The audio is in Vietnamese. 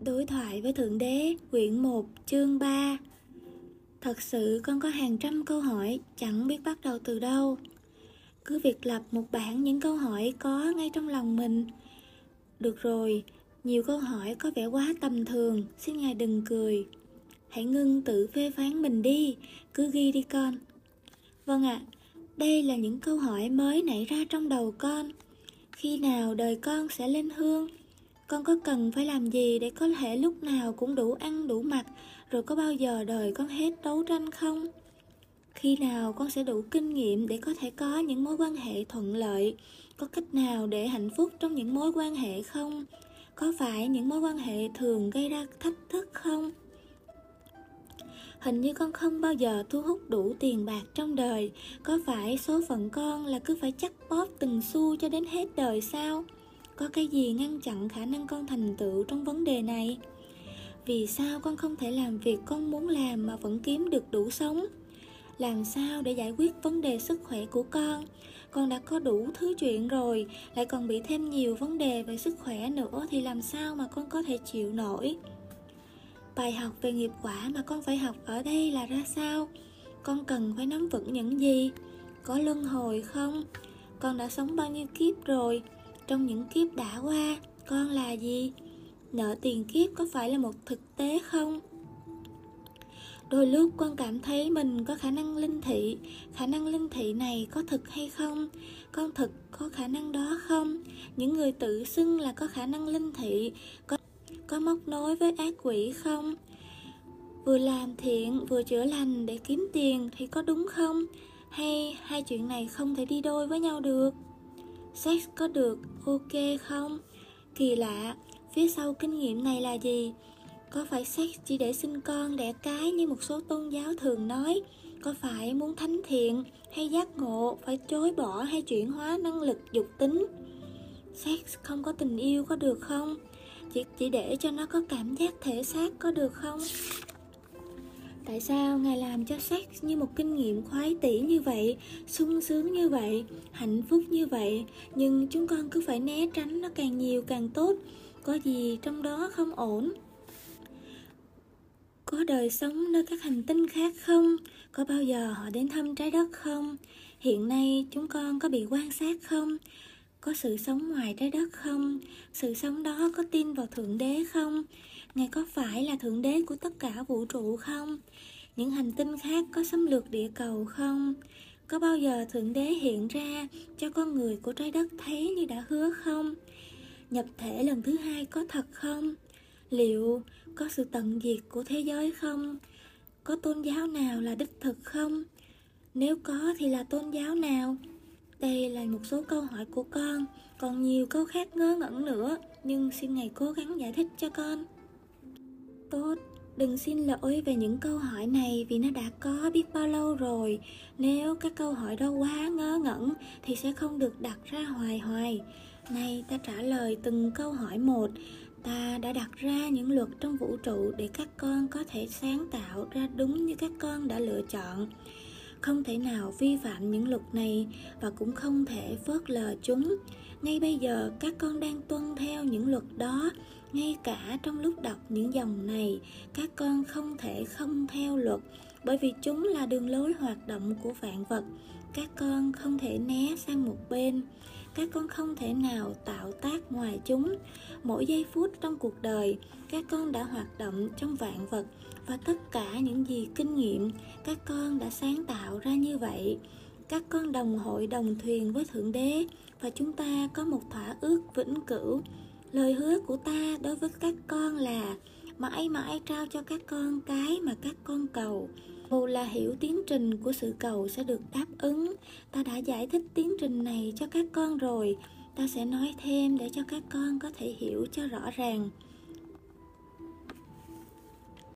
Đối thoại với Thượng Đế, quyển 1, chương 3 Thật sự con có hàng trăm câu hỏi, chẳng biết bắt đầu từ đâu. Cứ việc lập một bảng những câu hỏi có ngay trong lòng mình. Được rồi, nhiều câu hỏi có vẻ quá tầm thường, xin Ngài đừng cười. Hãy ngưng tự phê phán mình đi, cứ ghi đi con. Vâng ạ, à, đây là những câu hỏi mới nảy ra trong đầu con. Khi nào đời con sẽ lên hương? Con có cần phải làm gì để có thể lúc nào cũng đủ ăn, đủ mặc, Rồi có bao giờ đời con hết đấu tranh không? Khi nào con sẽ đủ kinh nghiệm để có thể có những mối quan hệ thuận lợi Có cách nào để hạnh phúc trong những mối quan hệ không? Có phải những mối quan hệ thường gây ra thách thức không? Hình như con không bao giờ thu hút đủ tiền bạc trong đời Có phải số phận con là cứ phải chắc bóp từng xu cho đến hết đời sao? Có cái gì ngăn chặn khả năng con thành tựu trong vấn đề này? Vì sao con không thể làm việc con muốn làm mà vẫn kiếm được đủ sống? Làm sao để giải quyết vấn đề sức khỏe của con? Con đã có đủ thứ chuyện rồi, lại còn bị thêm nhiều vấn đề về sức khỏe nữa thì làm sao mà con có thể chịu nổi? Bài học về nghiệp quả mà con phải học ở đây là ra sao? Con cần phải nắm vững những gì? Có luân hồi không? Con đã sống bao nhiêu kiếp rồi? Trong những kiếp đã qua, con là gì? Nợ tiền kiếp có phải là một thực tế không? Đôi lúc con cảm thấy mình có khả năng linh thị. Khả năng linh thị này có thực hay không? Con thực có khả năng đó không? Những người tự xưng là có khả năng linh thị có có móc nối với ác quỷ không? Vừa làm thiện, vừa chữa lành để kiếm tiền thì có đúng không? Hay hai chuyện này không thể đi đôi với nhau được? Sex có được ok không? Kỳ lạ, phía sau kinh nghiệm này là gì? Có phải sex chỉ để sinh con, đẻ cái như một số tôn giáo thường nói? Có phải muốn thánh thiện hay giác ngộ, phải chối bỏ hay chuyển hóa năng lực dục tính? Sex không có tình yêu có được không? Chỉ chỉ để cho nó có cảm giác thể xác có được không? Tại sao Ngài làm cho sex như một kinh nghiệm khoái tỷ như vậy, sung sướng như vậy, hạnh phúc như vậy, nhưng chúng con cứ phải né tránh nó càng nhiều càng tốt, có gì trong đó không ổn? Có đời sống nơi các hành tinh khác không? Có bao giờ họ đến thăm trái đất không? Hiện nay chúng con có bị quan sát không? Có sự sống ngoài trái đất không? Sự sống đó có tin vào Thượng Đế không? Ngài có phải là Thượng Đế của tất cả vũ trụ không? Những hành tinh khác có xâm lược địa cầu không? Có bao giờ Thượng Đế hiện ra cho con người của trái đất thấy như đã hứa không? Nhập thể lần thứ hai có thật không? Liệu có sự tận diệt của thế giới không? Có tôn giáo nào là đích thực không? Nếu có thì là tôn giáo nào? Đây là một số câu hỏi của con, còn nhiều câu khác ngớ ngẩn nữa, nhưng xin Ngài cố gắng giải thích cho con. Tốt, đừng xin lỗi về những câu hỏi này vì nó đã có biết bao lâu rồi. Nếu các câu hỏi đó quá ngớ ngẩn thì sẽ không được đặt ra hoài hoài. Nay ta trả lời từng câu hỏi một. Ta đã đặt ra những luật trong vũ trụ để các con có thể sáng tạo ra đúng như các con đã lựa chọn không thể nào vi phạm những luật này và cũng không thể phớt lờ chúng. Ngay bây giờ, các con đang tuân theo những luật đó. Ngay cả trong lúc đọc những dòng này, các con không thể không theo luật, bởi vì chúng là đường lối hoạt động của vạn vật. Các con không thể né sang một bên các con không thể nào tạo tác ngoài chúng. Mỗi giây phút trong cuộc đời, các con đã hoạt động trong vạn vật và tất cả những gì kinh nghiệm các con đã sáng tạo ra như vậy. Các con đồng hội đồng thuyền với thượng đế và chúng ta có một thỏa ước vĩnh cửu. Lời hứa của ta đối với các con là mãi mãi trao cho các con cái mà các con cầu dù là hiểu tiến trình của sự cầu sẽ được đáp ứng. Ta đã giải thích tiến trình này cho các con rồi. Ta sẽ nói thêm để cho các con có thể hiểu cho rõ ràng.